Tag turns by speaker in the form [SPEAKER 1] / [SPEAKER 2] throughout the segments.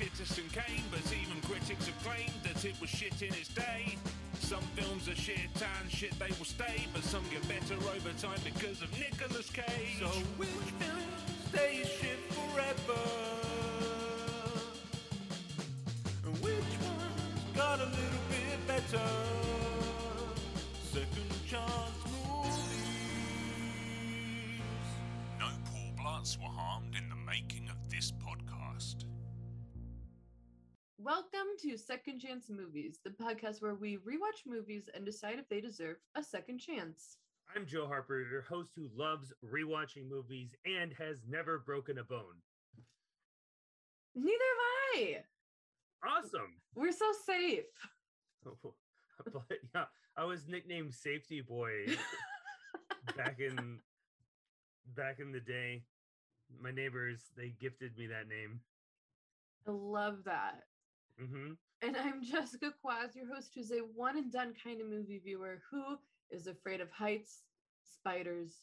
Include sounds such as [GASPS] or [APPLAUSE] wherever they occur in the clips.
[SPEAKER 1] Citizen Kane, but even critics have claimed that it was shit in its day. Some films are shit and shit they will stay, but some get better over time because of Nicolas Cage. So which film stays shit forever? And which one's got a little bit better?
[SPEAKER 2] Welcome to Second Chance Movies, the podcast where we rewatch movies and decide if they deserve a second chance.
[SPEAKER 3] I'm Joe Harper, your host who loves rewatching movies and has never broken a bone.
[SPEAKER 2] Neither have I.
[SPEAKER 3] Awesome.
[SPEAKER 2] We're so safe. [LAUGHS]
[SPEAKER 3] but yeah, I was nicknamed Safety Boy [LAUGHS] back in back in the day. My neighbors they gifted me that name.
[SPEAKER 2] I love that.
[SPEAKER 3] Hmm
[SPEAKER 2] And I'm [LAUGHS] Jessica Quaz, your host, who's a one and done kind of movie viewer who is afraid of heights, spiders,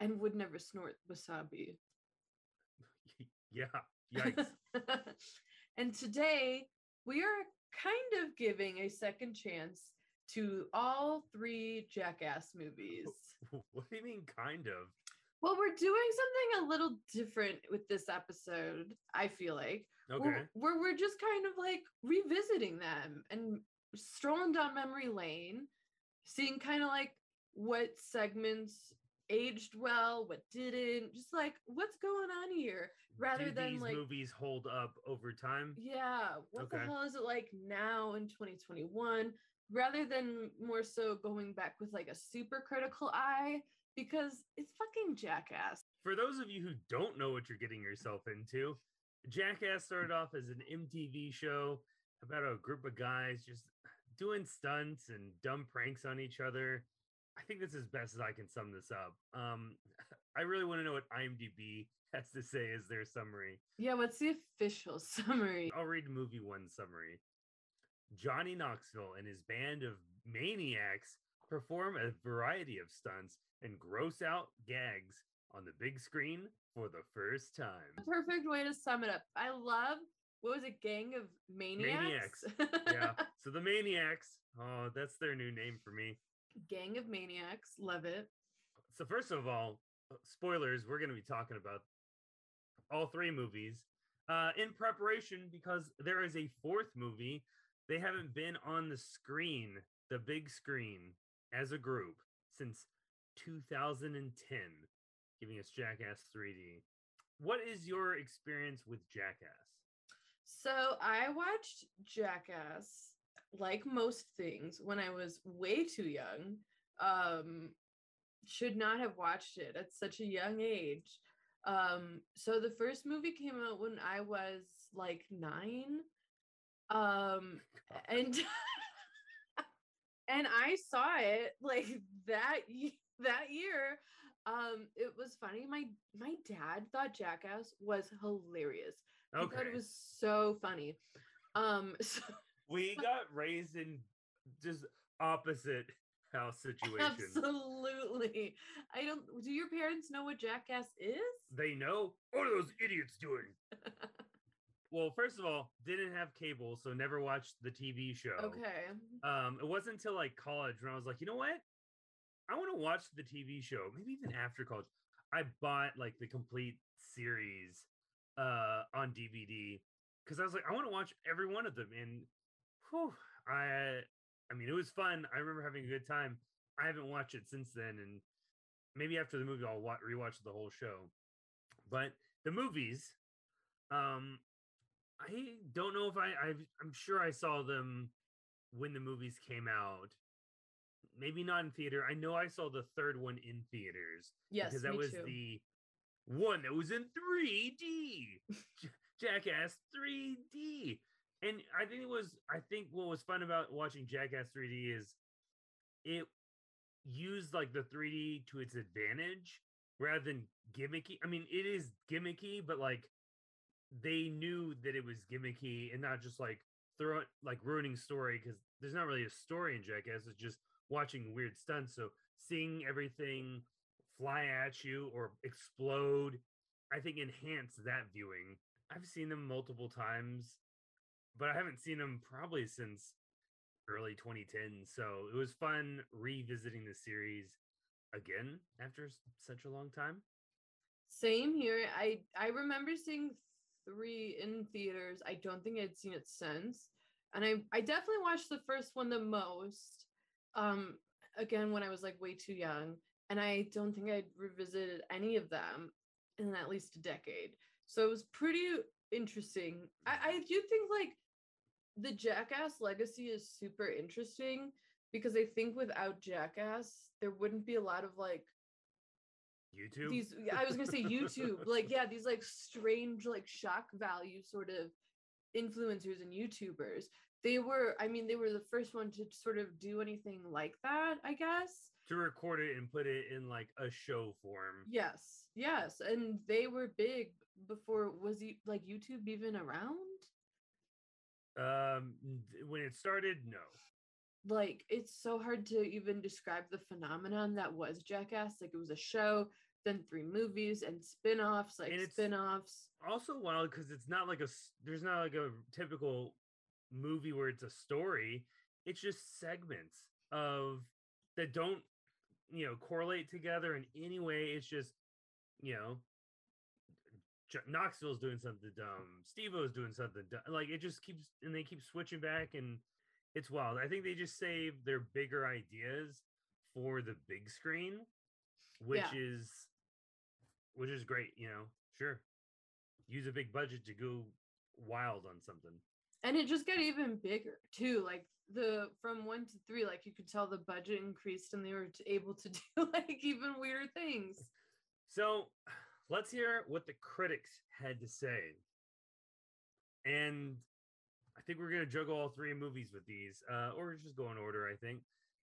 [SPEAKER 2] and would never snort wasabi. [LAUGHS]
[SPEAKER 3] Yeah. Yikes. [LAUGHS]
[SPEAKER 2] and today we are kind of giving a second chance to all three Jackass movies.
[SPEAKER 3] what do you mean kind of?
[SPEAKER 2] Well, we're doing something a little different with this episode, I feel like.
[SPEAKER 3] Okay.
[SPEAKER 2] We're, we're, we're just kind of like revisiting them and strolling down memory lane, seeing kind of like what segments aged well, what didn't, just like what's going on here, rather
[SPEAKER 3] do
[SPEAKER 2] than
[SPEAKER 3] these
[SPEAKER 2] like
[SPEAKER 3] movies hold up over time?
[SPEAKER 2] yeah, what the hell is it like now in 2021? Rather than more so going back with like a super critical eye, because it's fucking jackass.
[SPEAKER 3] For those of you who don't know what you're getting yourself into, Jackass started off as an MTV show about a group of guys just doing stunts and dumb pranks on each other. I think that's as best as I can sum this up. Um, [LAUGHS] I really want to know what IMDb [LAUGHS] has to say as their summary.
[SPEAKER 2] Yeah, what's the official [LAUGHS] summary?
[SPEAKER 3] I'll read movie one summary. Johnny Knoxville and his band of maniacs perform a variety of stunts and gross out gags on the big screen for the first time.
[SPEAKER 2] Perfect way to sum it up. I love what was a gang of maniacs?
[SPEAKER 3] yeah. [LAUGHS] So the maniacs, oh, that's their new name for me.
[SPEAKER 2] gang of maniacs. Love it.
[SPEAKER 3] So first of all, uh, spoilers, we're going to be talking about all three movies uh in preparation because there is a fourth movie. They haven't been on the screen, the big screen as a group since 2010, giving us Jackass 3D. What is your experience with Jackass?
[SPEAKER 2] So I watched Jackass like most things when I was way too young. Um should not have watched it at such a young age. Um so the first movie came out when I was like 9. Um [LAUGHS] and [LAUGHS] and I saw it like that that year. Um it was funny. My my dad thought Jackass was hilarious. He
[SPEAKER 3] Okay.
[SPEAKER 2] thought it was so funny. Um, [LAUGHS] so,
[SPEAKER 3] we got raised in just opposite house situation.
[SPEAKER 2] absolutely. I don't. Do your parents know what Jackass is?
[SPEAKER 3] They know what are those idiots doing? [LAUGHS] well, first of all, didn't have cable, so never watched the TV show.
[SPEAKER 2] Okay.
[SPEAKER 3] Um, it wasn't until like college when I was like, you know what? I want to watch the TV show. Maybe even after college. I bought like the complete series uh on DVD because I was like, I want to watch every one of them. And whew, I I mean it was fun. I remember having a good time. I haven't watched it since then, and maybe after the movie I'll wa- rewatch the whole show. But the movies, um, I don't know if I I've, I'm sure I saw them when the movies came out. Maybe not in theater. I know I saw the third one in theaters
[SPEAKER 2] Yes,
[SPEAKER 3] because that was
[SPEAKER 2] too.
[SPEAKER 3] the one that was in 3D. [LAUGHS] Jackass 3D. And I think it was I think what was fun about watching Jackass 3D is it used like the 3D to its advantage rather than gimmicky. I mean, it is gimmicky, but like they knew that it was gimmicky and not just like throw it like ruining story because there's not really a story in Jackass. It's just watching weird stunts. So seeing everything fly at you or explode, I think enhance that viewing I've seen them multiple times, but I haven't seen them probably since early 2010. So it was fun revisiting the series again after such a long time.
[SPEAKER 2] Same here. I I remember seeing three in theaters. I don't think I'd seen it since. And I I definitely watched the first one the most. Um again when I was like way too young. And I don't think I'd revisited any of them in at least a decade. So it was pretty interesting. I, I do think like the Jackass legacy is super interesting because I think without Jackass, there wouldn't be a lot of like
[SPEAKER 3] YouTube.
[SPEAKER 2] these i was gonna say youtube like yeah these like strange like shock value sort of influencers and youtubers they were i mean they were the first one to sort of do anything like that i guess
[SPEAKER 3] to record it and put it in like a show form.
[SPEAKER 2] yes yes and they were big before was he like youtube even around
[SPEAKER 3] Um, when it started, no.
[SPEAKER 2] like it's so hard to even describe the phenomenon that was jackass like it was a show then three movies and spin-offs like
[SPEAKER 3] And
[SPEAKER 2] spin-offs
[SPEAKER 3] Also wild because it's not like a there's not like a typical movie where it's a story. It's just segments of that don't you know correlate together in any way. It's just you know. Knoxville's doing something dumb. Steve-O's doing something dumb. Like it just keeps and they keep switching back and it's wild. I think they just save their bigger ideas for the big screen, which
[SPEAKER 2] Yeah.
[SPEAKER 3] is which is great, you know. Sure. Use a big budget to go wild on something.
[SPEAKER 2] And it just got even bigger too like the from one to three like you could tell the budget increased and they were able to [LAUGHS] do like even weirder things
[SPEAKER 3] So let's hear what the critics had to say. And I think we're going to juggle all three movies with these, uh, or just go in order, I think.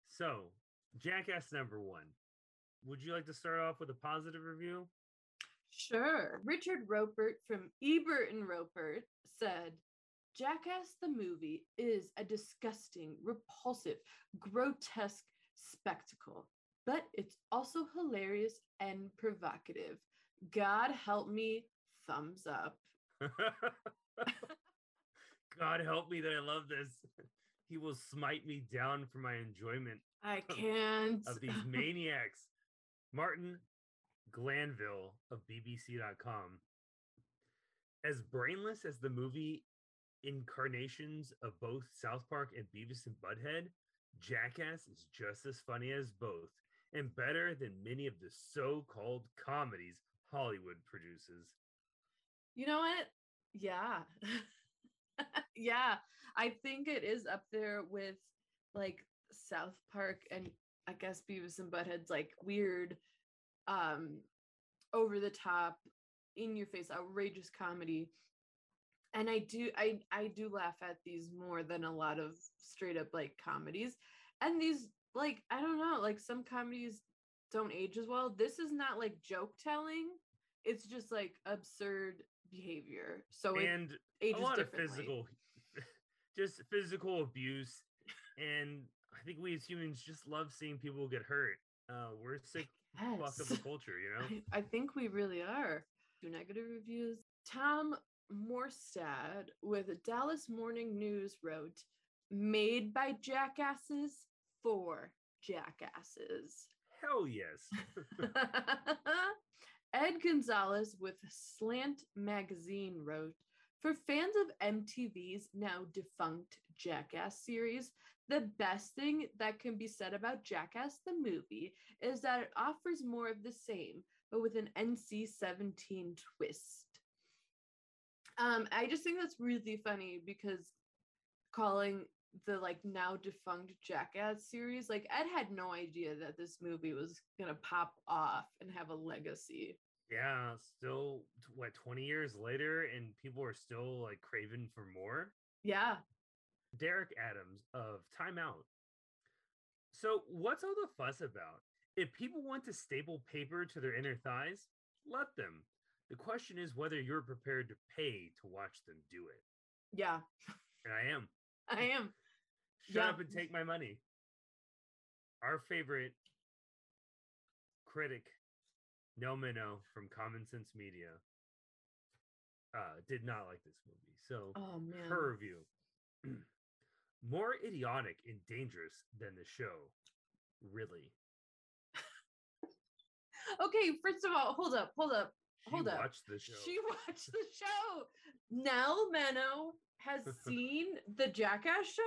[SPEAKER 3] So, Jackass number one. Would you like to start off with a positive review?
[SPEAKER 2] sure richard Roeper from ebert and Roeper said jackass the movie is a disgusting repulsive grotesque spectacle but it's also hilarious and provocative god help me thumbs up [LAUGHS] [LAUGHS]
[SPEAKER 3] God help me that I love this. He will smite me down for my enjoyment
[SPEAKER 2] i can't
[SPEAKER 3] of these [LAUGHS] maniacs. Martin Glanville of BBC.com. As brainless as the movie incarnations of both South Park and Beavis and Butthead, Jackass is just as funny as both and better than many of the so called comedies Hollywood produces.
[SPEAKER 2] You know what? Yeah. [LAUGHS] yeah. I think it is up there with like South Park and I guess Beavis and Butthead's like weird, um, over the top, in your face, outrageous comedy. And I do I I do laugh at these more than a lot of straight up like comedies. And these like I don't know, like some comedies don't age as well. This is not like joke telling. It's just like absurd behavior. So
[SPEAKER 3] and a lot of physical [LAUGHS] just physical abuse and i think we as humans just love seeing people get hurt uh we're sick fuck of the culture you know [LAUGHS]
[SPEAKER 2] I, I think we really are. do negative reviews. Tom Maurstad with Dallas Morning News wrote, "Made by jackasses for jackasses."
[SPEAKER 3] hell yes [LAUGHS]
[SPEAKER 2] Ed Gonzalez with Slant Magazine wrote, for fans of MTV's now defunct Jackass series, the best thing that can be said about Jackass the movie is that it offers more of the same, but with an NC 17 twist. Um, I just think that's really funny because calling the like now defunct Jackass series, like Ed had no idea that this movie was gonna pop off and have a legacy.
[SPEAKER 3] yeah still what 20 years later and people are still like craving for more
[SPEAKER 2] Yeah.
[SPEAKER 3] derek adams of time out so what's all the fuss about if people want to staple paper to their inner thighs let them the question is whether you're prepared to pay to watch them do it
[SPEAKER 2] Yeah,
[SPEAKER 3] and i am [LAUGHS]
[SPEAKER 2] I am. [LAUGHS]
[SPEAKER 3] Shut
[SPEAKER 2] Yeah.
[SPEAKER 3] up and take my money. Our favorite critic, Nell Minow from Common Sense Media. uh, did not like this movie. So
[SPEAKER 2] Oh
[SPEAKER 3] her review [CLEARS THROAT] more idiotic and dangerous than the show. Really? [LAUGHS]
[SPEAKER 2] Okay, first of all, hold up, hold up.
[SPEAKER 3] She
[SPEAKER 2] Hold up.
[SPEAKER 3] watched the show.
[SPEAKER 2] She [LAUGHS] watched the show. Nell Minow has [LAUGHS] seen the Jackass show.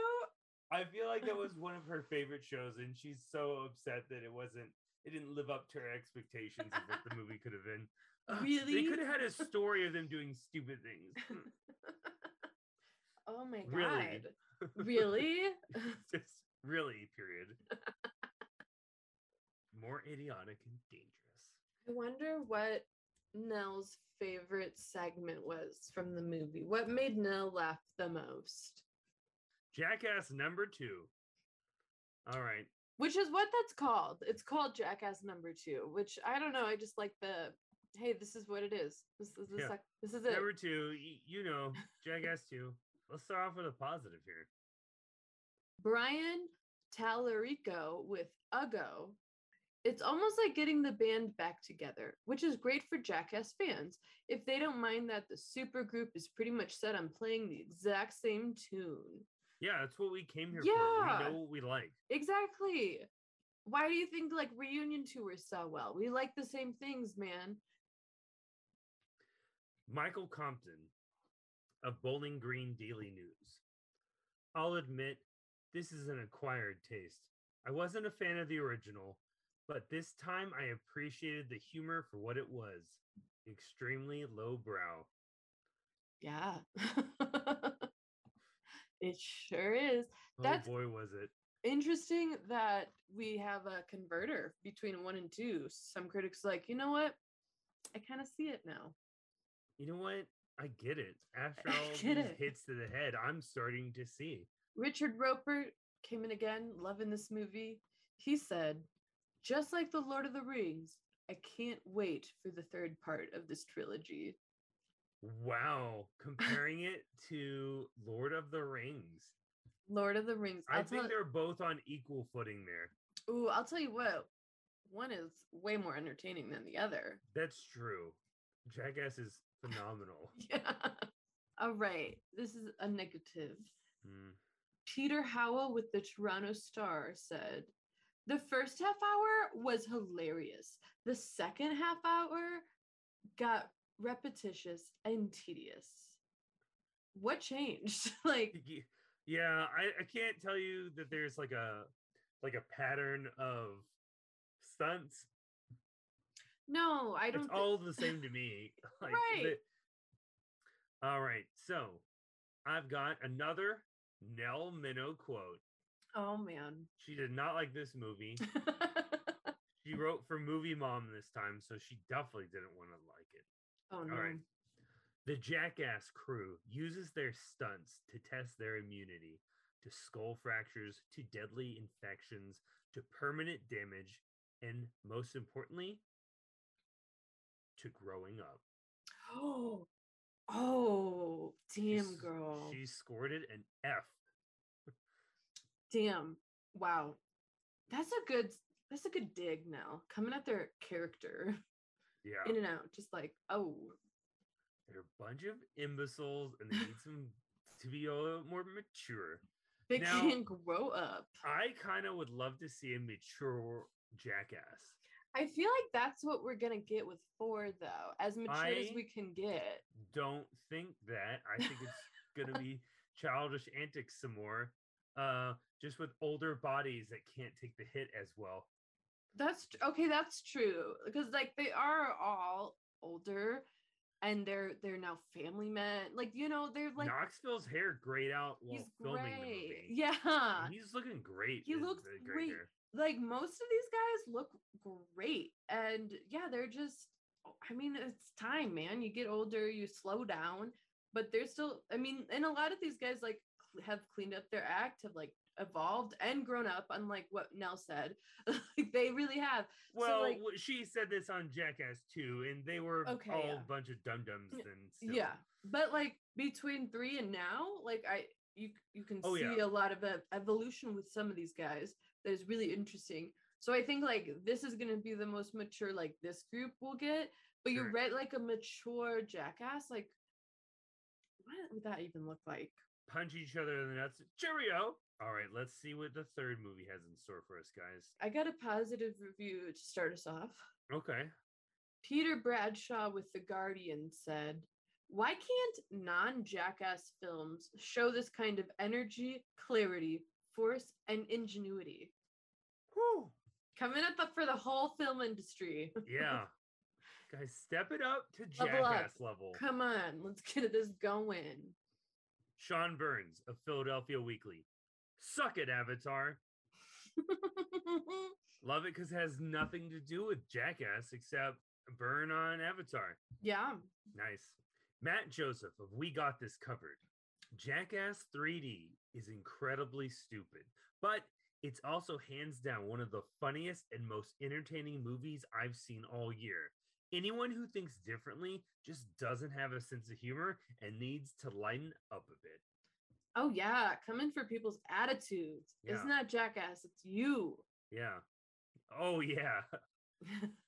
[SPEAKER 3] I feel like that was [LAUGHS] one of her favorite shows, and she's so upset that it wasn't. It didn't live up to her expectations of what the movie could have been. Ugh, They could have had a story of them doing stupid things. Hmm.
[SPEAKER 2] Oh my god.
[SPEAKER 3] Really?
[SPEAKER 2] Really?
[SPEAKER 3] Just really, period. More idiotic and dangerous.
[SPEAKER 2] I wonder what Nell's favorite segment was from the movie. What made Nell laugh the most?
[SPEAKER 3] Jackass number two. All right.
[SPEAKER 2] Which is what that's called. It's called Jackass number two, which I don't know. I just like the hey, this is what it is. This is the
[SPEAKER 3] Yeah.
[SPEAKER 2] sec- this is it.
[SPEAKER 3] Number two, you know, Jackass two. Let's start off with a positive here.
[SPEAKER 2] Brian Tallarico with Ugo. It's almost like getting the band back together, which is great for Jackass fans if they don't mind that the supergroup is pretty much set on playing the exact same tune.
[SPEAKER 3] Yeah, that's what we came here for.
[SPEAKER 2] Yeah.
[SPEAKER 3] We know what we like.
[SPEAKER 2] Exactly. Why do you think like reunion tours sell well? We like the same things, man.
[SPEAKER 3] Michael Compton of Bowling Green Daily News. I'll admit, this is an acquired taste. I wasn't a fan of the original, but this time I appreciated the humor for what it was extremely lowbrow.
[SPEAKER 2] Yeah. [LAUGHS] it sure is.
[SPEAKER 3] Oh
[SPEAKER 2] That's-
[SPEAKER 3] boy, was it.
[SPEAKER 2] interesting that we have a converter between one and two. Some critics like, you know what? I kind of see it now.
[SPEAKER 3] You know what? I get it. After all these
[SPEAKER 2] it.
[SPEAKER 3] hits to the head, I'm starting to see.
[SPEAKER 2] Richard Roeper came in again, loving this movie. He said, just like the Lord of the Rings, I can't wait for the third part of this trilogy.
[SPEAKER 3] Wow, [LAUGHS] comparing it to Lord of the Rings.
[SPEAKER 2] Lord of the Rings.
[SPEAKER 3] I
[SPEAKER 2] I'll
[SPEAKER 3] think
[SPEAKER 2] tell,
[SPEAKER 3] they're both on equal footing there.
[SPEAKER 2] ooh, I'll tell you what, one is way more entertaining than the other.
[SPEAKER 3] That's true. Jackass is phenomenal. [LAUGHS]
[SPEAKER 2] Yeah. All right. This is a negative.
[SPEAKER 3] Mm.
[SPEAKER 2] Peter Howell with the Toronto Star said, The first half hour was hilarious. The second half hour got repetitious and tedious. What changed? [LAUGHS] like,
[SPEAKER 3] Yeah, I, I can't tell you that there's like a like a pattern of stunts.
[SPEAKER 2] no, I don't
[SPEAKER 3] It's
[SPEAKER 2] thi-
[SPEAKER 3] all the [LAUGHS] same to me. [LAUGHS] Like,
[SPEAKER 2] Right.
[SPEAKER 3] the- All right, so I've got another Nell Minow quote.
[SPEAKER 2] Oh man.
[SPEAKER 3] She did not like this movie. [LAUGHS] She wrote for Movie Mom this time, so she definitely didn't want to like it.
[SPEAKER 2] oh no.
[SPEAKER 3] All right. The Jackass crew uses their stunts to test their immunity to skull fractures, to deadly infections, to permanent damage, and most importantly, to growing up.
[SPEAKER 2] Oh, [GASPS] oh, damn girl.
[SPEAKER 3] She scored it an F.
[SPEAKER 2] Damn. Wow. That's a good that's a good dig now. Coming at their character [LAUGHS]
[SPEAKER 3] Yeah.
[SPEAKER 2] in and out. Just like, oh,
[SPEAKER 3] They're a bunch of imbeciles and they need some to be a little more mature.
[SPEAKER 2] they
[SPEAKER 3] Now-
[SPEAKER 2] can't grow up.
[SPEAKER 3] I kind of would love to see a mature jackass.
[SPEAKER 2] I feel like that's what we're gonna get with four though, as mature as we can get.
[SPEAKER 3] don't think that. I think it's gonna [LAUGHS] be childish antics some more. Uh just with older bodies that can't take the hit as well.
[SPEAKER 2] That's tr- okay, that's true. Because like they are all older and they're they're now family men. Like, you know, they're like
[SPEAKER 3] Knoxville's hair grayed out while
[SPEAKER 2] he's
[SPEAKER 3] filming
[SPEAKER 2] great.
[SPEAKER 3] the movie.
[SPEAKER 2] Yeah.
[SPEAKER 3] And He's looking great.
[SPEAKER 2] He looks great.
[SPEAKER 3] hair.
[SPEAKER 2] like most of these guys look great and yeah they're just oh, i mean it's time man you get older you slow down but they're still i mean and a lot of these guys like have cleaned up their act have like evolved and grown up unlike what nell said [LAUGHS] like they really have
[SPEAKER 3] Well,
[SPEAKER 2] like-
[SPEAKER 3] she said this on Jackass too, and they were
[SPEAKER 2] Okay,
[SPEAKER 3] all
[SPEAKER 2] yeah.
[SPEAKER 3] a bunch of dum dums. and
[SPEAKER 2] yeah but like between three and now like i you you can
[SPEAKER 3] Oh,
[SPEAKER 2] see
[SPEAKER 3] yeah.
[SPEAKER 2] a lot of ev- evolution with some of these guys that is really interesting so i think like this is going to be the most mature like this group will get but
[SPEAKER 3] Sure.
[SPEAKER 2] you're right like a mature jackass like what would that even look like?
[SPEAKER 3] Punch each other in the nuts. Cheerio. All right, let's see what the third movie has in store for us, guys.
[SPEAKER 2] I got a positive review to start us off.
[SPEAKER 3] Okay.
[SPEAKER 2] Peter Bradshaw with The Guardian said, Why can't non jackass films show this kind of energy, clarity, force, and ingenuity?
[SPEAKER 3] Whew.
[SPEAKER 2] Coming up the- for the whole film industry.
[SPEAKER 3] Yeah. [LAUGHS] guys, step it up to
[SPEAKER 2] Level up.
[SPEAKER 3] jackass level.
[SPEAKER 2] Come on, let's get this going.
[SPEAKER 3] Sean Burns of Philadelphia Weekly. Suck it, Avatar. [LAUGHS] Love it because it has nothing to do with Jackass except burn on Avatar.
[SPEAKER 2] yeah.
[SPEAKER 3] Nice. Matt Joseph of We Got This Covered. Jackass 3D is incredibly stupid, but it's also hands down one of the funniest and most entertaining movies I've seen all year. Anyone who thinks differently just doesn't have a sense of humor and needs to lighten up a bit.
[SPEAKER 2] Oh, yeah. Coming for people's attitudes.
[SPEAKER 3] Yeah.
[SPEAKER 2] It's not jackass, it's you.
[SPEAKER 3] Yeah. Oh, yeah. [LAUGHS]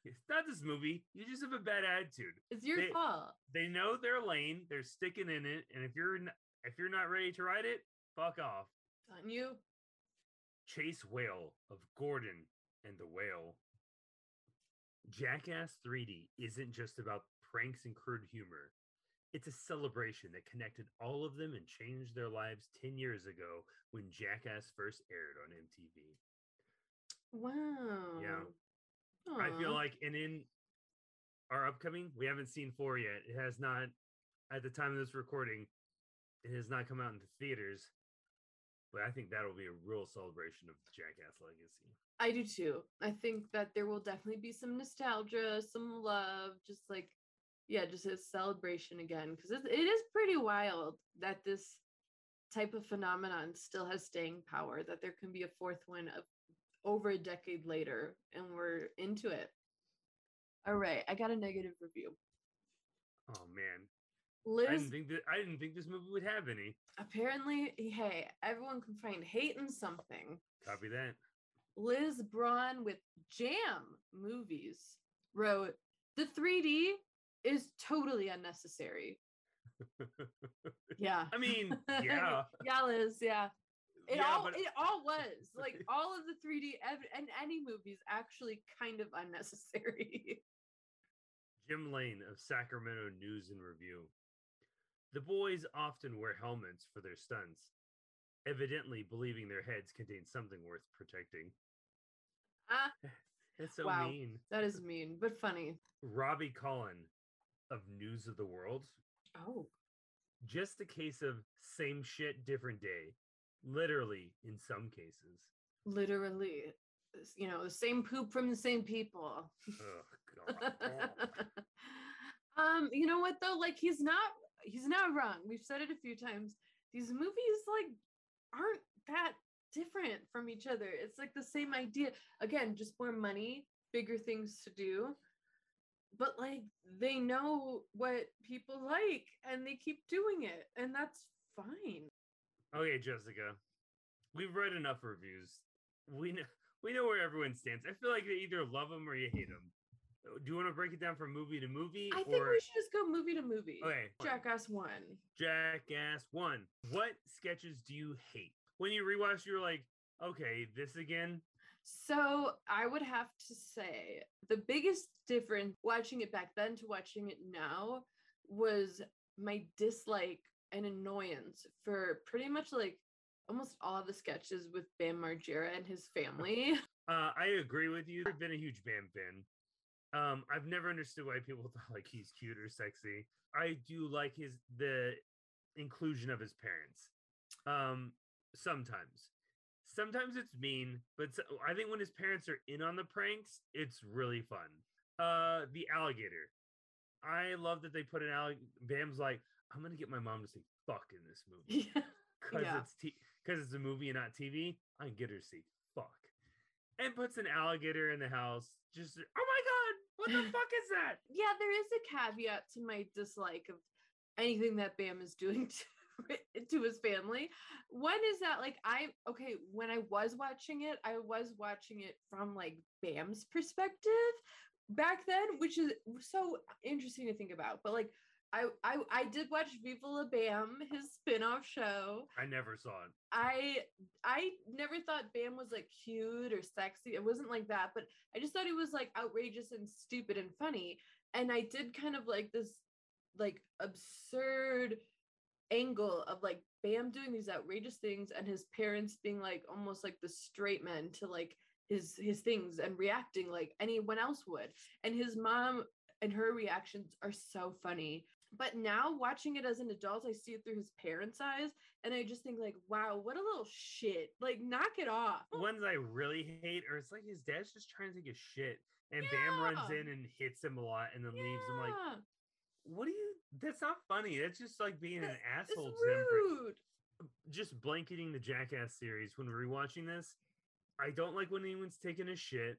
[SPEAKER 3] It's not this movie. You just have a bad attitude.
[SPEAKER 2] it's your
[SPEAKER 3] They-
[SPEAKER 2] fault.
[SPEAKER 3] They know their lane. They're sticking in it, and if you're n- if you're not ready to ride it, fuck off.
[SPEAKER 2] On you.
[SPEAKER 3] Chase Whale of Gordon and the Whale. Jackass 3D isn't just about pranks and crude humor. It's a celebration that connected all of them and changed their lives 10 years ago when Jackass first aired on MTV.
[SPEAKER 2] Wow. Yeah.
[SPEAKER 3] I feel like, and in our upcoming, we haven't seen four yet. It has not, at the time of this recording, it has not come out into theaters. But I think that'll be a real celebration of the Jackass legacy.
[SPEAKER 2] I do too. I think that there will definitely be some nostalgia, some love, just like, yeah, just a celebration again. Because it, it is pretty wild that this type of phenomenon still has staying power, that there can be a fourth one of over a decade later, and we're into it. All right, I got a negative review.
[SPEAKER 3] Oh man, I didn't think that I didn't think this movie would have any.
[SPEAKER 2] apparently, hey, everyone can find hate in something.
[SPEAKER 3] Copy that.
[SPEAKER 2] Liz Braun with Jam Movies wrote, The 3D is totally unnecessary. Yeah.
[SPEAKER 3] I mean, [LAUGHS] yeah,
[SPEAKER 2] yeah, Liz, yeah. It
[SPEAKER 3] Yeah,
[SPEAKER 2] all
[SPEAKER 3] but-
[SPEAKER 2] it all was. Like [LAUGHS] all of the 3D ev- and any movies actually kind of unnecessary.
[SPEAKER 3] Jim Lane of Sacramento News and Review. The boys often wear helmets for their stunts, evidently believing their heads contain something worth protecting.
[SPEAKER 2] Ah, [LAUGHS]
[SPEAKER 3] That's so
[SPEAKER 2] Wow.
[SPEAKER 3] mean.
[SPEAKER 2] that is mean, but funny.
[SPEAKER 3] Robbie Collin of News of the World.
[SPEAKER 2] Oh.
[SPEAKER 3] Just a case of same shit, different day. Literally, in some cases.
[SPEAKER 2] Literally. You know, the same poop from the same people.
[SPEAKER 3] Oh, God. [LAUGHS]
[SPEAKER 2] um, you know what though? Like he's not he's not wrong. We've said it a few times. These movies like aren't that different from each other. It's like the same idea. Again, just more money, bigger things to do. But like they know what people like and they keep doing it and that's fine.
[SPEAKER 3] Okay, Jessica. We've read enough reviews. We know we know where everyone stands. I feel like they either love them or you hate them. Oh, do you want to break it down from movie to movie?
[SPEAKER 2] I think
[SPEAKER 3] or
[SPEAKER 2] we should just go movie to movie.
[SPEAKER 3] Okay.
[SPEAKER 2] Jackass 1.
[SPEAKER 3] Jackass one. What sketches do you hate? When you rewatch, you're like, okay, this again.
[SPEAKER 2] So I would have to say the biggest difference watching it back then to watching it now was my dislike and annoyance for pretty much like almost all the sketches with Bam Margera and his family. [LAUGHS]
[SPEAKER 3] Uh, I agree with you. I've been a huge Bam fan. Um, I've never understood why people [LAUGHS] thought like he's cute or sexy. I do like his the inclusion of his parents. Um, sometimes, sometimes it's mean, but I think when his parents are in on the pranks, it's really fun. Uh, the alligator. I love that they put an alligator. Bam's like, I'm gonna get my mom to say "fuck" in this [LAUGHS] movie because
[SPEAKER 2] Yeah.
[SPEAKER 3] it's because it's a movie and not TV. I can get her to say "fuck," and puts an alligator in the house. Just oh my god, what the [LAUGHS] fuck is that?
[SPEAKER 2] yeah, there is a caveat to my dislike of anything that Bam is doing [LAUGHS] [LAUGHS] to, his family. One is that like I okay, when I was watching it, I was watching it from like Bam's perspective back then, which is so interesting to think about. But like I, I I did watch Viva La Bam, his spin-off show.
[SPEAKER 3] I never saw it.
[SPEAKER 2] I I never thought Bam was like cute or sexy. It wasn't like that, but I just thought he was like outrageous and stupid and funny. And I did kind of like this like absurd angle of like Bam doing these outrageous things and his parents being like almost like the straight men to like his his things and reacting like anyone else would. And his mom and her reactions are so funny. But now watching it as an adult, I see it through his parents' eyes, and I just think like, wow, what a little shit! Like, knock it off.
[SPEAKER 3] Ones I really hate, or it's like his dad's just trying to take a shit, and Bam runs in and hits him a lot, and then leaves him like, "What do you? That's not funny. That's just like being an
[SPEAKER 2] it's
[SPEAKER 3] asshole." to them for-
[SPEAKER 2] rude.
[SPEAKER 3] just blanketing the Jackass series when we're rewatching this. I don't like when anyone's taking a shit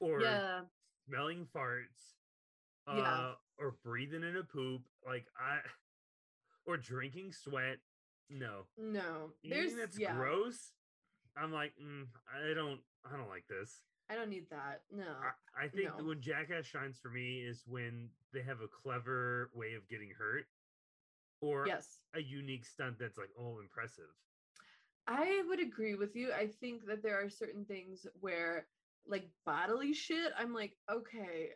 [SPEAKER 3] or
[SPEAKER 2] Yeah,
[SPEAKER 3] smelling farts, uh,
[SPEAKER 2] Yeah.
[SPEAKER 3] or breathing in a poop. Like I, or drinking sweat. No,
[SPEAKER 2] no, there's
[SPEAKER 3] anything that's
[SPEAKER 2] yeah.
[SPEAKER 3] gross. I'm like, mm, I don't, I don't like this.
[SPEAKER 2] I don't need that. No,
[SPEAKER 3] I, I think
[SPEAKER 2] no.
[SPEAKER 3] when Jackass shines for me is when they have a clever way of getting hurt, or
[SPEAKER 2] yes,
[SPEAKER 3] a unique stunt that's like, oh, impressive.
[SPEAKER 2] I would agree with you. I think that there are certain things where, like bodily shit, I'm like, okay,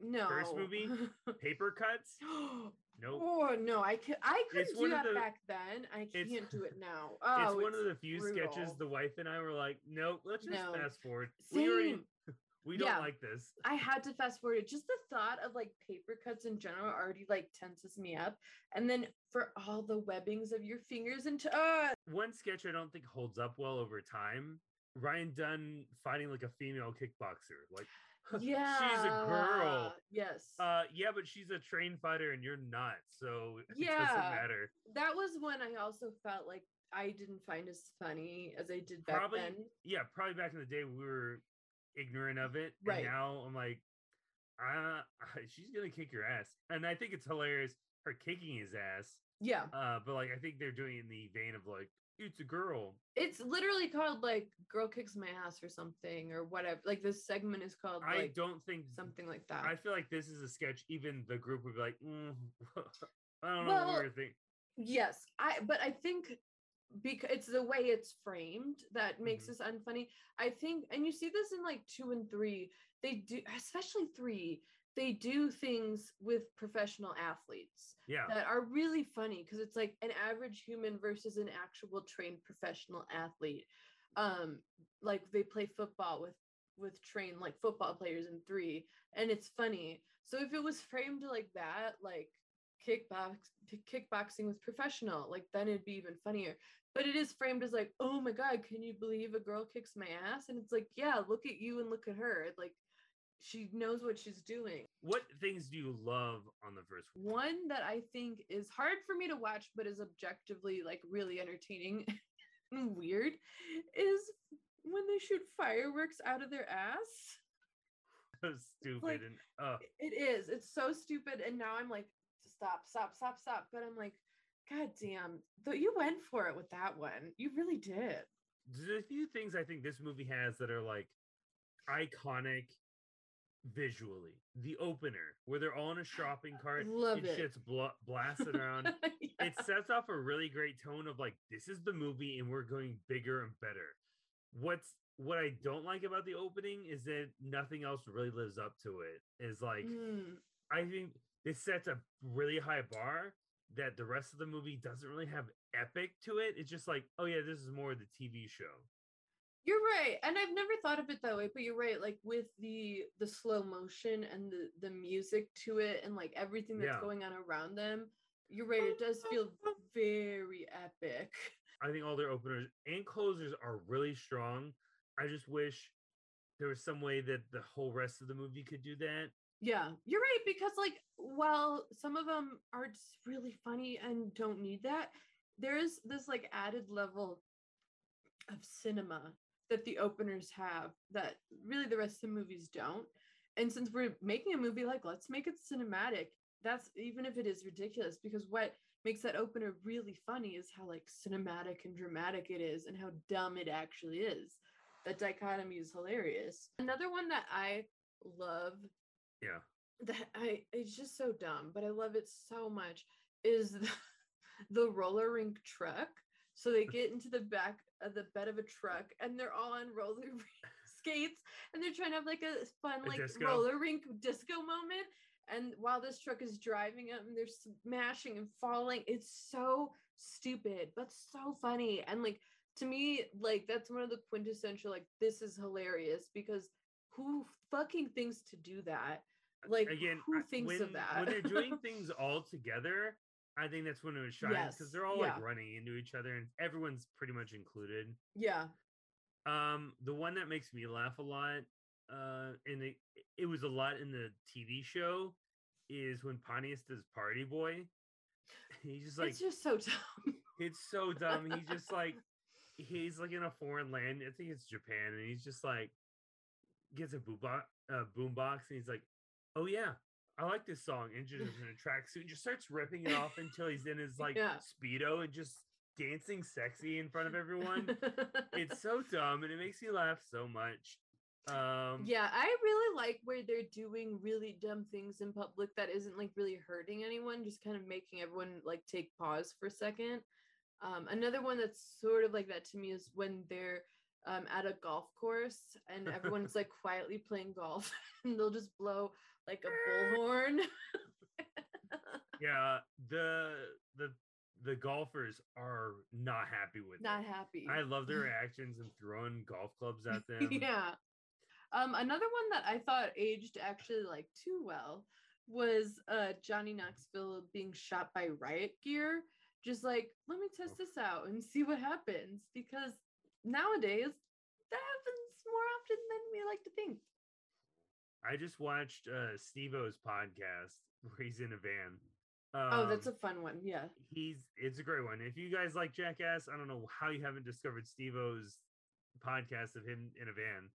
[SPEAKER 2] no.
[SPEAKER 3] First movie? [LAUGHS] Paper cuts. no. [GASPS] Nope.
[SPEAKER 2] Oh no, I could I couldn't do that
[SPEAKER 3] the-
[SPEAKER 2] back then. I can't do it now. [LAUGHS] Oh,
[SPEAKER 3] it's one of the few sketches the wife and I were like, nope, let's just
[SPEAKER 2] No.
[SPEAKER 3] fast forward. We already [LAUGHS] we don't
[SPEAKER 2] Yeah.
[SPEAKER 3] like this.
[SPEAKER 2] I had to fast forward it. Just the thought of like paper cuts in general already like tenses me up. And then for all the webbings of your fingers into uh
[SPEAKER 3] One sketch I don't think holds up well over time. Ryan Dunn fighting like a female kickboxer. Like
[SPEAKER 2] yeah.
[SPEAKER 3] she's a girl.
[SPEAKER 2] Yes.
[SPEAKER 3] Uh yeah, but she's a trained fighter and you're not. So [LAUGHS] it
[SPEAKER 2] Yeah.
[SPEAKER 3] doesn't matter.
[SPEAKER 2] that was when I also felt like I didn't find as funny as I did back
[SPEAKER 3] Probably
[SPEAKER 2] then.
[SPEAKER 3] yeah, probably back in the day we were ignorant of it.
[SPEAKER 2] Right.
[SPEAKER 3] And now I'm like, uh, [LAUGHS] she's gonna kick your ass. And I think it's hilarious her kicking his ass.
[SPEAKER 2] Yeah.
[SPEAKER 3] Uh, but like I think they're doing it in the vein of like, it's a girl.
[SPEAKER 2] It's literally called like Girl Kicks My Ass or something or whatever. Like this segment is called
[SPEAKER 3] I
[SPEAKER 2] like
[SPEAKER 3] don't think
[SPEAKER 2] something like that.
[SPEAKER 3] I feel like this is a sketch. Even the group would be like, mm, [LAUGHS] I don't know what we
[SPEAKER 2] Well,
[SPEAKER 3] were thinking.
[SPEAKER 2] Yes, I but I think because it's the way it's framed that makes
[SPEAKER 3] Mhm.
[SPEAKER 2] this unfunny. I think, and you see this in like two and three. They do, especially three. They do things with professional athletes
[SPEAKER 3] Yeah,
[SPEAKER 2] that are really funny because it's like an average human versus an actual trained professional athlete. Um, like they play football with with trained like football players in three, and it's funny. So if it was framed like that, like kickbox kickboxing with professional, like then it'd be even funnier. But it is framed as like, oh my god, can you believe a girl kicks my ass? And it's like, yeah, look at you and look at her. Like she knows what she's doing.
[SPEAKER 3] what things do you love on the first one?
[SPEAKER 2] One that I think is hard for me to watch, but is objectively like really entertaining [LAUGHS] and weird is when they shoot fireworks out of their ass. [LAUGHS]
[SPEAKER 3] So stupid
[SPEAKER 2] Like,
[SPEAKER 3] and uh,
[SPEAKER 2] It is. It's so stupid. And now I'm like, stop, stop, stop, stop. But I'm like, God damn, though you went for it with that one. You really did.
[SPEAKER 3] there's a few things I think this movie has that are like iconic visually. The opener, where they're all in a shopping [LAUGHS] cart,
[SPEAKER 2] Love
[SPEAKER 3] and
[SPEAKER 2] it.
[SPEAKER 3] shit's bla- blasted [LAUGHS] around.
[SPEAKER 2] Yeah.
[SPEAKER 3] it sets off a really great tone of like this is the movie and we're going bigger and better what's what i don't like about the opening is that nothing else really lives up to it is like
[SPEAKER 2] Mm,
[SPEAKER 3] i think this sets a really high bar that the rest of the movie doesn't really have epic to it it's just like oh yeah this is more the tv show
[SPEAKER 2] You're right. And I've never thought of it that way, but you're right. Like with the the slow motion and the the music to it and like everything that's
[SPEAKER 3] Yeah.
[SPEAKER 2] going on around them, you're right. It does [LAUGHS] feel very epic. [LAUGHS]
[SPEAKER 3] i think all their openers and closers are really strong i just wish there was some way that the whole rest of the movie could do that
[SPEAKER 2] Yeah, you're right because like while some of them are just really funny and don't need that, there is this like added level of cinema that the openers have that really the rest of the movies don't. And since we're making a movie like let's make it cinematic, that's even if it is ridiculous because what makes that opener really funny is how like cinematic and dramatic it is and how dumb it actually is. That dichotomy is hilarious. Another one that I love
[SPEAKER 3] yeah
[SPEAKER 2] that I it's just so dumb, but I love it so much. Is [LAUGHS] the, the roller rink truck? So they get into the back of the bed of a truck, and they're all on roller [LAUGHS] skates, and they're trying to have like a fun like
[SPEAKER 3] disco?
[SPEAKER 2] roller rink disco moment. And while this truck is driving up, and they're smashing and falling, it's so stupid, but so funny. And like to me, like that's one of the quintessential like this is hilarious because who fucking thinks to do that? Like
[SPEAKER 3] Again,
[SPEAKER 2] who thinks
[SPEAKER 3] when,
[SPEAKER 2] of that?
[SPEAKER 3] when they're doing [LAUGHS] things all together, I think that's when it was shines because
[SPEAKER 2] Yes,
[SPEAKER 3] they're all
[SPEAKER 2] yeah.
[SPEAKER 3] like running into each other and everyone's pretty much included.
[SPEAKER 2] yeah,
[SPEAKER 3] Um, the one that makes me laugh a lot, uh, and it, it was a lot in the TV show, is when Pontius does Party Boy. [LAUGHS] He's just like
[SPEAKER 2] it's just so dumb. [LAUGHS]
[SPEAKER 3] it's so dumb. He's just like he's like in a foreign land. I think it's Japan, and he's just like gets a boom box, uh, boom box, and he's like, "Oh yeah, I like this song." Just in a tracksuit, and just starts ripping it off until he's in his like
[SPEAKER 2] Yeah.
[SPEAKER 3] speedo and just dancing sexy in front of everyone. it's [LAUGHS] so dumb, and it makes me laugh so much. Um,
[SPEAKER 2] yeah, I really like where they're doing really dumb things in public that isn't like really hurting anyone, just kind of making everyone like take pause for a second. Um, another one that's sort of like that to me is when they're um, at a golf course and everyone's [LAUGHS] like quietly playing golf [LAUGHS] and they'll just blow like a bullhorn. [LAUGHS]
[SPEAKER 3] yeah. The the the golfers are not happy with
[SPEAKER 2] Not
[SPEAKER 3] it.
[SPEAKER 2] happy.
[SPEAKER 3] I love their [LAUGHS] reactions and throwing golf clubs at [LAUGHS] them.
[SPEAKER 2] yeah. Um, another one that I thought aged actually like too well was uh Johnny Knoxville being shot by riot gear. Just like, let me test
[SPEAKER 3] Oh.
[SPEAKER 2] this out and see what happens because nowadays that happens more often than we like to think.
[SPEAKER 3] I just watched uh Steve-O's podcast [LAUGHS] where he's in a van.
[SPEAKER 2] oh, that's a
[SPEAKER 3] Um,
[SPEAKER 2] fun one. Yeah.
[SPEAKER 3] he's it's a great one. If you guys like Jackass, I don't know how you haven't discovered Steve-O's podcast of him in a van.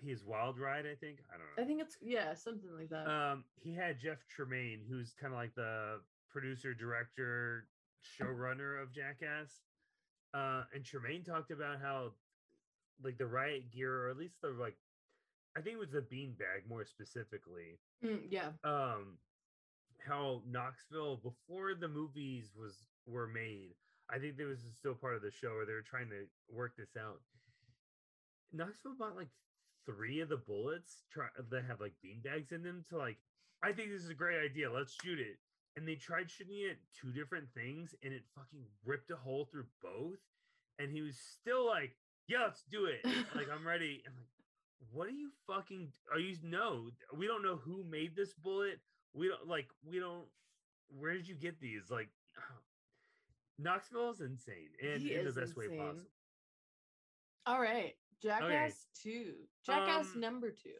[SPEAKER 3] He's Wild Ride, I think. I don't know.
[SPEAKER 2] I think it's yeah, something like that.
[SPEAKER 3] um he had Jeff Tremaine, who's kind of like the producer, director, showrunner of Jackass. Uh and Tremaine talked about how like the riot gear, or at least the like I think it was the beanbag more specifically.
[SPEAKER 2] Mm, yeah.
[SPEAKER 3] um how Knoxville before the movies was were made. I think there was still part of the show where they were trying to work this out. Knoxville bought like three of the bullets try that have like beanbags in them to like I think this is a great idea. Let's shoot it. And they tried shooting it two different things and it fucking ripped a hole through both. And he was still like, Yeah, let's do it. [LAUGHS] like I'm ready. I'm like, what are you fucking are you no we don't know who made this bullet we don't like we don't where did you get these like [SIGHS] knoxville is insane and
[SPEAKER 2] He
[SPEAKER 3] in the
[SPEAKER 2] is
[SPEAKER 3] best way
[SPEAKER 2] insane.
[SPEAKER 3] possible
[SPEAKER 2] All right. Jackass 2. Jackass
[SPEAKER 3] Um,
[SPEAKER 2] number 2.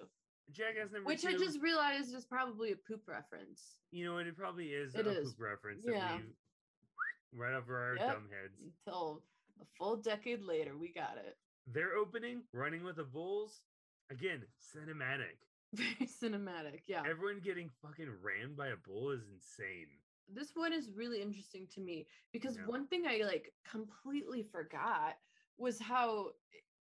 [SPEAKER 3] jackass number
[SPEAKER 2] Which
[SPEAKER 3] two
[SPEAKER 2] I just realized is probably a poop reference.
[SPEAKER 3] you know and it probably is
[SPEAKER 2] It
[SPEAKER 3] a
[SPEAKER 2] is.
[SPEAKER 3] poop reference that
[SPEAKER 2] Yeah.
[SPEAKER 3] we right over our
[SPEAKER 2] Yep.
[SPEAKER 3] dumb heads
[SPEAKER 2] Until a full decade later, we got it.
[SPEAKER 3] their opening running with the bulls again cinematic
[SPEAKER 2] Very cinematic. Yeah.
[SPEAKER 3] everyone getting fucking ran by a bull is insane
[SPEAKER 2] this one is really interesting to me because
[SPEAKER 3] Yeah.
[SPEAKER 2] one thing I like completely forgot was how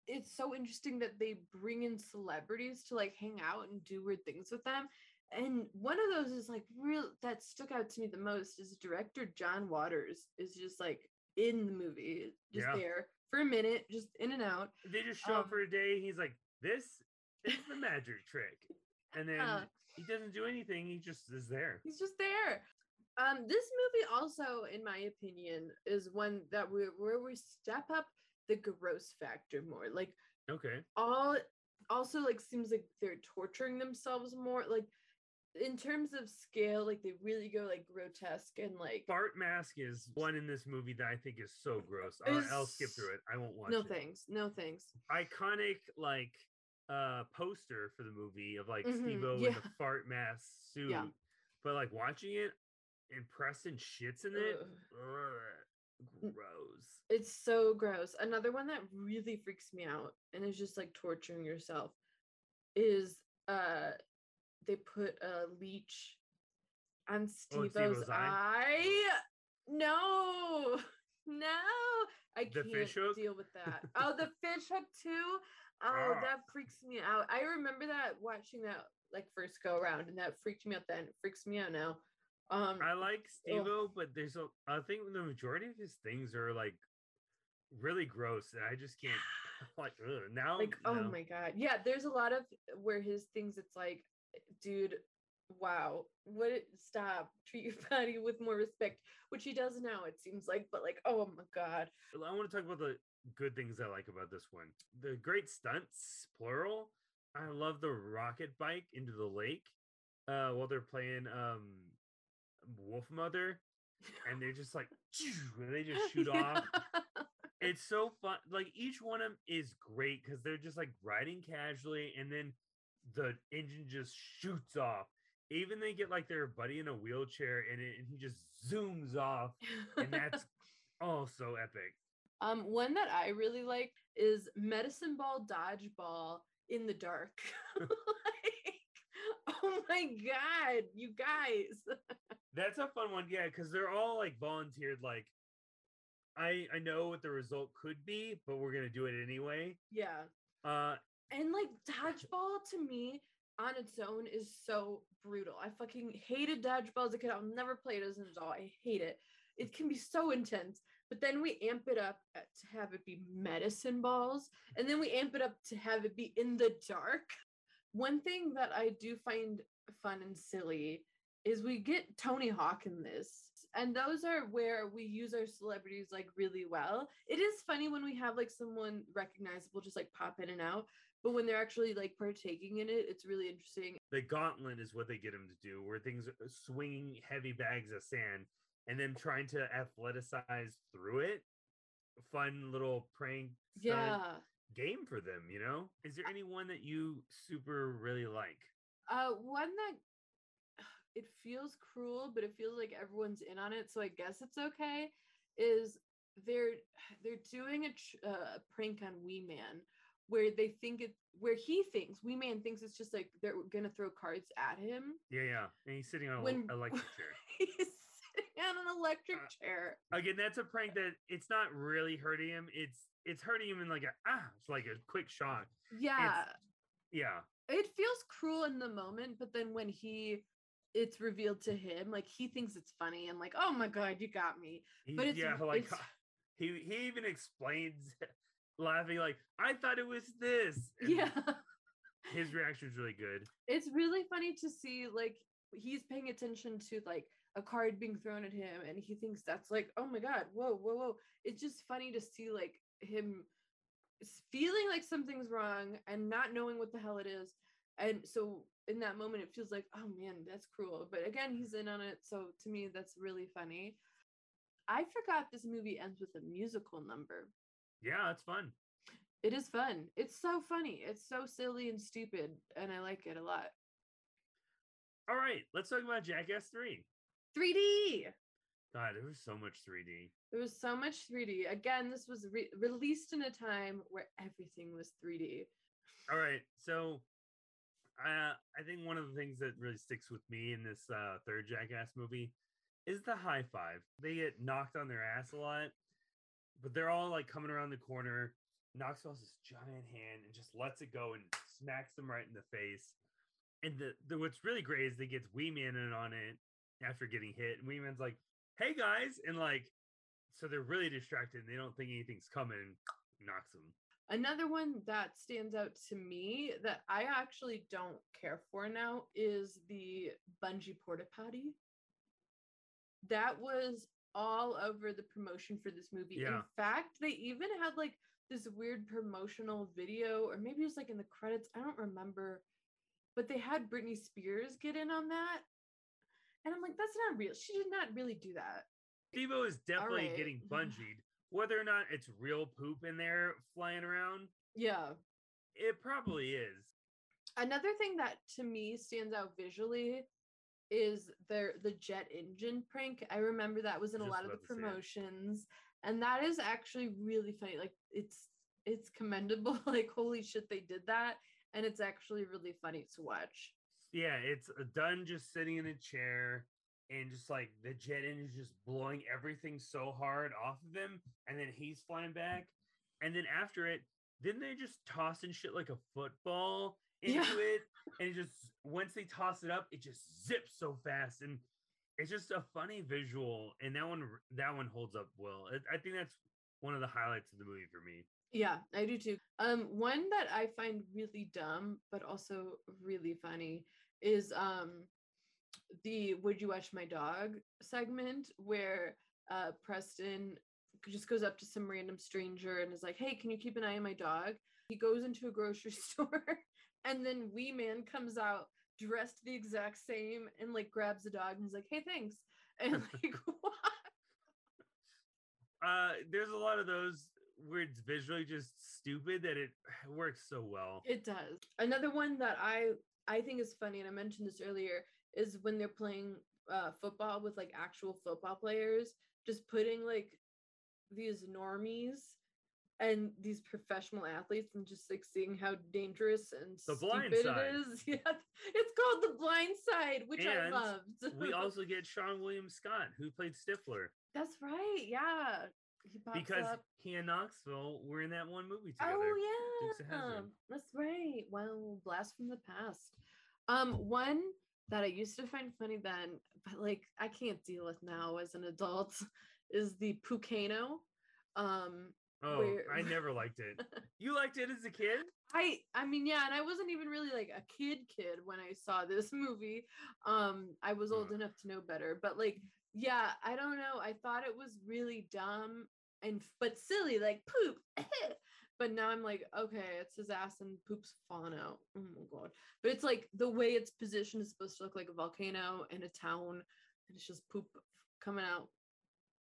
[SPEAKER 2] it's so interesting that they bring in celebrities to like hang out and do weird things with them. And one of those is like real that stuck out to me the most is director John Waters is just like in the movie, just
[SPEAKER 3] Yeah.
[SPEAKER 2] there for a minute, just in and out.
[SPEAKER 3] they just show up
[SPEAKER 2] Um,
[SPEAKER 3] for a day he's like this is the magic trick and [LAUGHS] then
[SPEAKER 2] Yeah.
[SPEAKER 3] he doesn't do anything he just is there
[SPEAKER 2] He's just there. Um, this movie also, in my opinion, is one that we where we step up the gross factor more. Like
[SPEAKER 3] okay
[SPEAKER 2] all also like seems like they're torturing themselves more. Like in terms of scale, like they really go like grotesque and like
[SPEAKER 3] Bart mask is one in this movie that I think is so gross. I'll, I'll skip through it. I won't watch
[SPEAKER 2] no
[SPEAKER 3] it.
[SPEAKER 2] thanks, no thanks.
[SPEAKER 3] Iconic like uh poster for the movie of like
[SPEAKER 2] Mhm,
[SPEAKER 3] Steve-O in the fart mask suit.
[SPEAKER 2] Yeah.
[SPEAKER 3] But like watching it and Preston shits in it.
[SPEAKER 2] Ugh.
[SPEAKER 3] gross.
[SPEAKER 2] It's so gross. Another one that really freaks me out and is just like torturing yourself is uh they put a leech on
[SPEAKER 3] Oh,
[SPEAKER 2] Steve-O's
[SPEAKER 3] Steve-O's eye?
[SPEAKER 2] eye. No, [LAUGHS] no, I
[SPEAKER 3] The
[SPEAKER 2] can't deal with that. [LAUGHS] Oh, the fish hook too. Oh,
[SPEAKER 3] Ah.
[SPEAKER 2] that freaks me out. I remember that watching that like first go around, and that freaked me out then. It freaks me out now. Um,
[SPEAKER 3] I like Steve-O, but there's a I think the majority of his things are like really gross, and I just can't [LAUGHS] like ugh, now.
[SPEAKER 2] like oh my god yeah there's a lot of where his things it's like dude wow what it, stop treat your body with more respect which he does now it seems like but like oh my god
[SPEAKER 3] I want to talk about the good things I like about this one. The great stunts, plural. I love the rocket bike into the lake uh, while they're playing um, Wolfmother, and they're just like, [LAUGHS] and they just shoot off. It's so fun. Like each one of them is great because they're just like riding casually, and then the engine just shoots off. Even they get like their buddy in a wheelchair, and, it, and he just zooms off, and [LAUGHS] that's oh so epic.
[SPEAKER 2] Um one that i really like is medicine ball dodgeball in the dark [LAUGHS] [LAUGHS] like oh my god you guys [LAUGHS]
[SPEAKER 3] That's a fun one, yeah, because they're all like volunteered. Like, I I know what the result could be, but we're gonna do it anyway.
[SPEAKER 2] yeah
[SPEAKER 3] Uh,
[SPEAKER 2] And like dodgeball to me on its own is so brutal. I fucking hated dodgeball as a kid. I'll never play it as an adult. I hate it. It can be so intense. But then we amp it up uh, to have it be medicine balls. And then we amp it up to have it be in the dark. One thing that I do find fun and silly is we get Tony Hawk in this. And those are where we use our celebrities like really well. It is funny when we have like someone recognizable just like pop in and out, but when they're actually like partaking in it, it's really interesting.
[SPEAKER 3] the gauntlet is what they get him to do, where things are swinging heavy bags of sand and then trying to athleticize through it. Fun little prank
[SPEAKER 2] Yeah.
[SPEAKER 3] game for them, you know. Is there anyone that you super really like?
[SPEAKER 2] Uh one that [SIGHS] it feels cruel, but it feels like everyone's in on it, so I guess it's okay. Is they're [SIGHS] they're doing a, tr- uh, a prank on Wee Man where they think it where he thinks Wee Man thinks it's just like they're gonna throw cards at him.
[SPEAKER 3] Yeah, yeah. And he's sitting on
[SPEAKER 2] When
[SPEAKER 3] an [LAUGHS] electric chair.
[SPEAKER 2] he's on an electric
[SPEAKER 3] Uh,
[SPEAKER 2] chair.
[SPEAKER 3] Again, that's a prank that it's not really hurting him. It's it's hurting him in like a ah, it's like a quick shock.
[SPEAKER 2] Yeah.
[SPEAKER 3] Yeah.
[SPEAKER 2] it feels cruel in the moment, but then when he it's revealed to him, like he thinks it's funny and like, oh my god, you got me. But it's
[SPEAKER 3] yeah, [LAUGHS] like
[SPEAKER 2] it's, [LAUGHS]
[SPEAKER 3] he he even explains [LAUGHS] laughing like I thought it was this. and
[SPEAKER 2] yeah.
[SPEAKER 3] His reaction is really good.
[SPEAKER 2] It's really funny to see like he's paying attention to like a card being thrown at him and he thinks that's like, oh my god, whoa, whoa, whoa. It's just funny to see like him feeling like something's wrong and not knowing what the hell it is. And so in that moment it feels like, oh man, that's cruel. But again, he's in on it. So to me, that's really funny. I forgot this movie ends with a musical number.
[SPEAKER 3] Yeah, it's fun.
[SPEAKER 2] It is fun. It's so funny. It's so silly and stupid, and I like it a lot.
[SPEAKER 3] All right, let's talk about Jackass 3.
[SPEAKER 2] 3D.
[SPEAKER 3] God, there was so much 3D.
[SPEAKER 2] There was so much 3D. Again, this was re- released in a time where everything was 3D.
[SPEAKER 3] All right, so uh, I think one of the things that really sticks with me in this uh, third Jackass movie is the high five. They get knocked on their ass a lot, but they're all like coming around the corner. Knoxville's this giant hand and just lets it go and smacks them right in the face. And the, the what's really great is they gets Wee Man in on it after getting hit, and Wee Man's like, "Hey guys," and like, so they're really distracted. And they don't think anything's coming. Knocks them.
[SPEAKER 2] Another one that stands out to me that I actually don't care for now is the bungee porta potty. That was all over the promotion for this movie. In fact, they even had like this weird promotional video, or maybe it was like in the credits. I don't remember, but they had Britney Spears get in on that. And I'm like, that's not real. She did not really do that.
[SPEAKER 3] Devo is definitely
[SPEAKER 2] right.
[SPEAKER 3] getting mm-hmm. bungeed. Whether or not it's real poop in there flying around,
[SPEAKER 2] Yeah.
[SPEAKER 3] it probably is.
[SPEAKER 2] another thing that to me stands out visually is their the jet engine prank. I remember that was in a lot of the
[SPEAKER 3] about to say it.
[SPEAKER 2] promotions, and that is actually really funny. Like it's it's commendable. [LAUGHS] like holy shit, they did that, and it's actually really funny to watch.
[SPEAKER 3] Yeah, it's a done just sitting in a chair and just like the jet engine is just blowing everything so hard off of him, and then he's flying back. And then after it, then they're just tossing shit like a football into
[SPEAKER 2] Yeah.
[SPEAKER 3] it, and it just once they toss it up, it just zips so fast, and it's just a funny visual. And that one, that one holds up well. I- I think that's one of the highlights of the movie for me.
[SPEAKER 2] Yeah, I do too. Um, one that I find really dumb but also really funny is um the "Would you watch my dog?" segment where uh Preston just goes up to some random stranger and is like, "Hey, can you keep an eye on my dog?" He goes into a grocery [LAUGHS] store, and then Wee Man comes out dressed the exact same and like grabs the dog and he's like, "Hey, thanks." And like, [LAUGHS] what?
[SPEAKER 3] Uh, there's a lot of those where it's visually just stupid that it [SIGHS] works so well.
[SPEAKER 2] It does. Another one that I I think is funny, and I mentioned this earlier, is when they're playing uh, football with like actual football players, just putting like these normies and these professional athletes, and just like seeing how dangerous and
[SPEAKER 3] The Blind
[SPEAKER 2] stupid
[SPEAKER 3] Side.
[SPEAKER 2] it is. [LAUGHS] Yeah, it's called the Blind Side, which I
[SPEAKER 3] And
[SPEAKER 2] loved.
[SPEAKER 3] we [LAUGHS] also get Seann William Scott, who played Stifler,
[SPEAKER 2] That's right. Yeah, he pops
[SPEAKER 3] because
[SPEAKER 2] up.
[SPEAKER 3] he and Knoxville were in that one movie together.
[SPEAKER 2] Oh yeah, that's right. Well, blast from the past. Um, one that I used to find funny then, but like I can't deal with now as an adult, [LAUGHS] is the Pucano. Um,
[SPEAKER 3] Oh,
[SPEAKER 2] where-
[SPEAKER 3] I [LAUGHS] never liked it. You liked it as a kid?
[SPEAKER 2] I I mean yeah, and I wasn't even really like a kid kid when I saw this movie. Um I was old
[SPEAKER 3] Uh.
[SPEAKER 2] enough to know better, but like yeah, I don't know. I thought it was really dumb and but silly like poop. [LAUGHS] but now I'm like, okay, it's his ass and poops falling out. Oh my god. But it's like the way it's positioned is supposed to look like a volcano in a town and it's just poop coming out.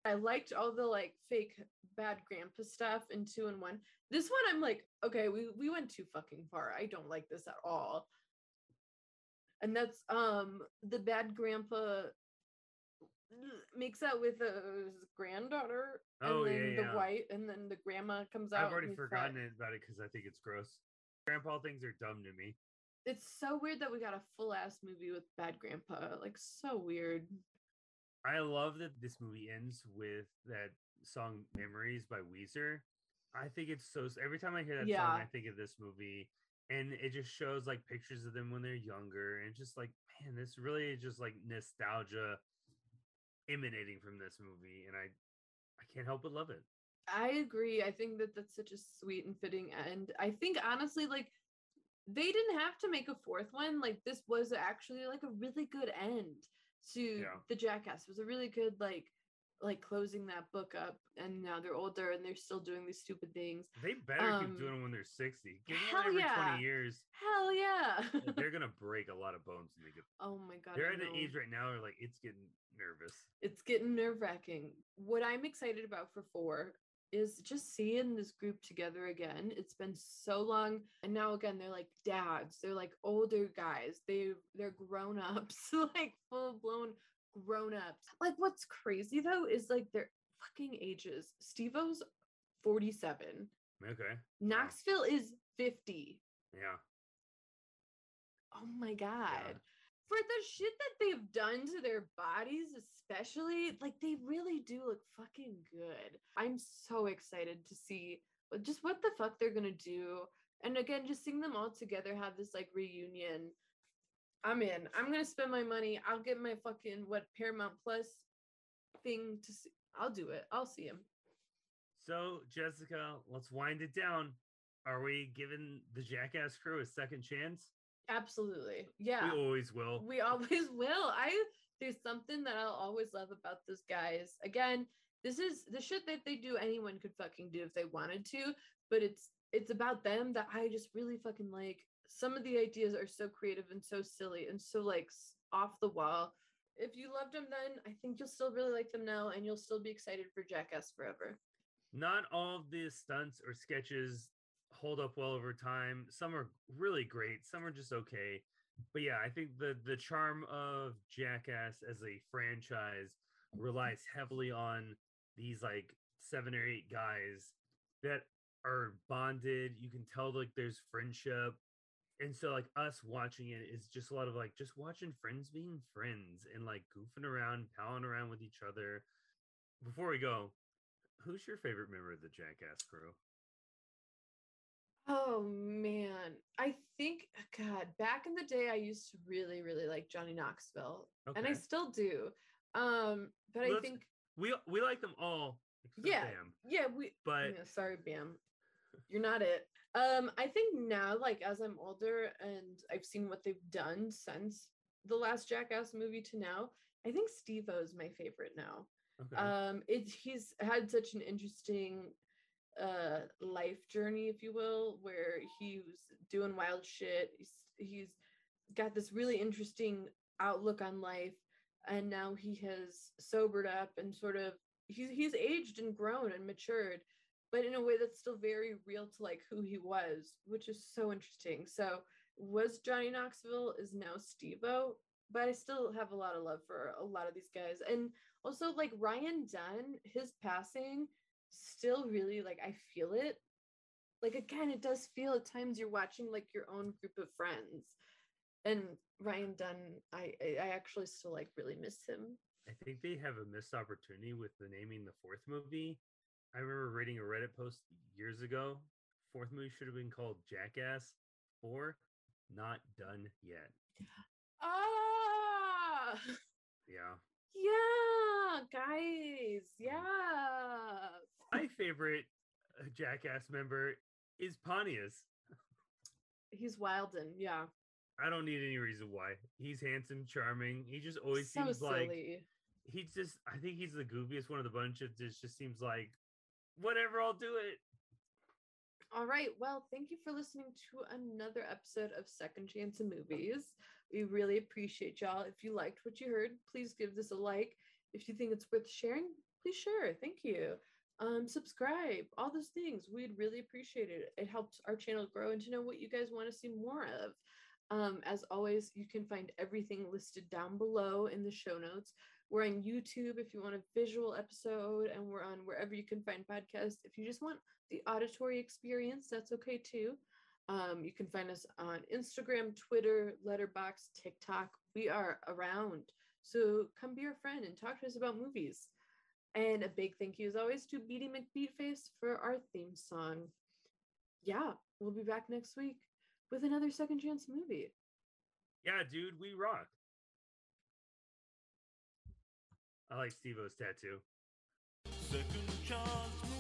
[SPEAKER 2] I liked all the like fake bad grandpa stuff in two and one. This one, I'm like, okay, we we went too fucking far. I don't like this at all. And that's um the bad grandpa makes out with uh, his granddaughter, and
[SPEAKER 3] Oh,
[SPEAKER 2] then
[SPEAKER 3] yeah,
[SPEAKER 2] the
[SPEAKER 3] yeah.
[SPEAKER 2] white, and then the grandma comes out.
[SPEAKER 3] I've already forgotten about it because I think it's gross. Grandpa things are dumb to me.
[SPEAKER 2] It's so weird that we got a full ass movie with bad grandpa. Like so weird.
[SPEAKER 3] I love that this movie ends with that song "Memories" by Weezer. I think it's so. Every time I hear that song, I think of this movie, and it just shows like pictures of them when they're younger, and just like, man, this really is just like nostalgia emanating from this movie, and I, I can't help but love it.
[SPEAKER 2] I agree. I think that that's such a sweet and fitting end. I think honestly, like they didn't have to make a fourth one. Like this was actually like a really good end to
[SPEAKER 3] Yeah.
[SPEAKER 2] the Jackass. It was a really good like like closing that book up. And now they're older and they're still doing these stupid things.
[SPEAKER 3] They better
[SPEAKER 2] Um,
[SPEAKER 3] keep doing them when they're sixty. Give
[SPEAKER 2] hell
[SPEAKER 3] every
[SPEAKER 2] yeah.
[SPEAKER 3] twenty years.
[SPEAKER 2] Hell yeah!
[SPEAKER 3] they're [LAUGHS] gonna break a lot of bones when they get.
[SPEAKER 2] oh my god!
[SPEAKER 3] They're
[SPEAKER 2] I
[SPEAKER 3] at an
[SPEAKER 2] know.
[SPEAKER 3] age right now where like it's getting nervous.
[SPEAKER 2] it's getting nerve wracking. What I'm excited about for four is just seeing this group together again. It's been so long, and now again they're like dads. They're like older guys. They they're grown ups, [LAUGHS] like full blown grown ups. Like what's crazy though is like their fucking ages. Steve-O's 47.
[SPEAKER 3] Okay.
[SPEAKER 2] Knoxville is 50.
[SPEAKER 3] Yeah.
[SPEAKER 2] Oh my god. For the shit that they've done to their bodies, especially, like they really do look fucking good. I'm so excited to see just what the fuck they're gonna do. And again, just seeing them all together have this like reunion. I'm in. I'm gonna spend my money. I'll get my fucking what Paramount Plus thing to see. I'll do it. I'll see him.
[SPEAKER 3] So, Jessica, let's wind it down. Are we giving the Jackass crew a second chance?
[SPEAKER 2] Absolutely. Yeah.
[SPEAKER 3] We always will.
[SPEAKER 2] We always [LAUGHS] will. I there's something that I'll always love about those guys. Again, this is the shit that they do anyone could fucking do if they wanted to, but it's it's about them that I just really fucking like. Some of the ideas are so creative and so silly and so like off the wall. If you loved them then, I think you'll still really like them now and you'll still be excited for Jackass forever.
[SPEAKER 3] Not all of the stunts or sketches hold up well over time. Some are really great, some are just okay. But yeah, I think the the charm of Jackass as a franchise relies heavily on these like seven or eight guys that are bonded. You can tell like there's friendship. And so like us watching it is just a lot of like just watching friends being friends and like goofing around, palling around with each other. Before we go, who's your favorite member of the Jackass crew?
[SPEAKER 2] Oh man, I think God, back in the day, I used to really, really like Johnny Knoxville, and I still do. Um, but
[SPEAKER 3] Well,
[SPEAKER 2] I think,
[SPEAKER 3] We we like them all.
[SPEAKER 2] Yeah,
[SPEAKER 3] Bam.
[SPEAKER 2] yeah, we.
[SPEAKER 3] But
[SPEAKER 2] yeah, sorry, Bam, you're not it. Um, I think now, like as I'm older and I've seen what they've done since the last Jackass movie to now, I think Steve-O is my favorite now.
[SPEAKER 3] okay.
[SPEAKER 2] um it he's had such an interesting uh life journey if you will where he was doing wild shit he's he's got this really interesting outlook on life and now he has sobered up and sort of he's he's aged and grown and matured but in a way that's still very real to like who he was which is so interesting. So was johnny knoxville is now steve-o but i still have a lot of love for a lot of these guys. And also like ryan dunn his passing still really like i feel it. Like again it does feel at times you're watching like your own group of friends. And ryan dunn i I actually still like really miss him.
[SPEAKER 3] I think they have a missed opportunity with the naming the fourth movie. I remember reading a Reddit post years ago. Fourth movie should have been called Jackass 4, not done yet.
[SPEAKER 2] ah
[SPEAKER 3] Yeah.
[SPEAKER 2] yeah guys yeah
[SPEAKER 3] My favorite uh, Jackass member is Pontius.
[SPEAKER 2] he's wilden yeah
[SPEAKER 3] I don't need any reason why. He's handsome, charming. He just always
[SPEAKER 2] so
[SPEAKER 3] seems like
[SPEAKER 2] silly
[SPEAKER 3] he's just I think he's the goofiest one of the bunch. It just, just seems like whatever, I'll do it.
[SPEAKER 2] All right. Well, thank you for listening to another episode of Second Chance in Movies. We really appreciate y'all. If you liked what you heard, please give this a like. If you think it's worth sharing, please share. Thank you. Um, subscribe, all those things. We'd really appreciate it. It helps our channel grow and to know what you guys want to see more of. Um, as always, you can find everything listed down below in the show notes. We're on YouTube if you want a visual episode, and we're on wherever you can find podcasts. If you just want the auditory experience, that's okay too. Um, you can find us on Instagram, Twitter, Letterboxd, TikTok. We are around. So come be our friend and talk to us about movies. And a big thank you, as always, to Beatty McBeatface for our theme song. Yeah, we'll be back next week with another second chance movie.
[SPEAKER 3] Yeah, dude, we rock. I like Steve-O's tattoo.
[SPEAKER 1] Second chance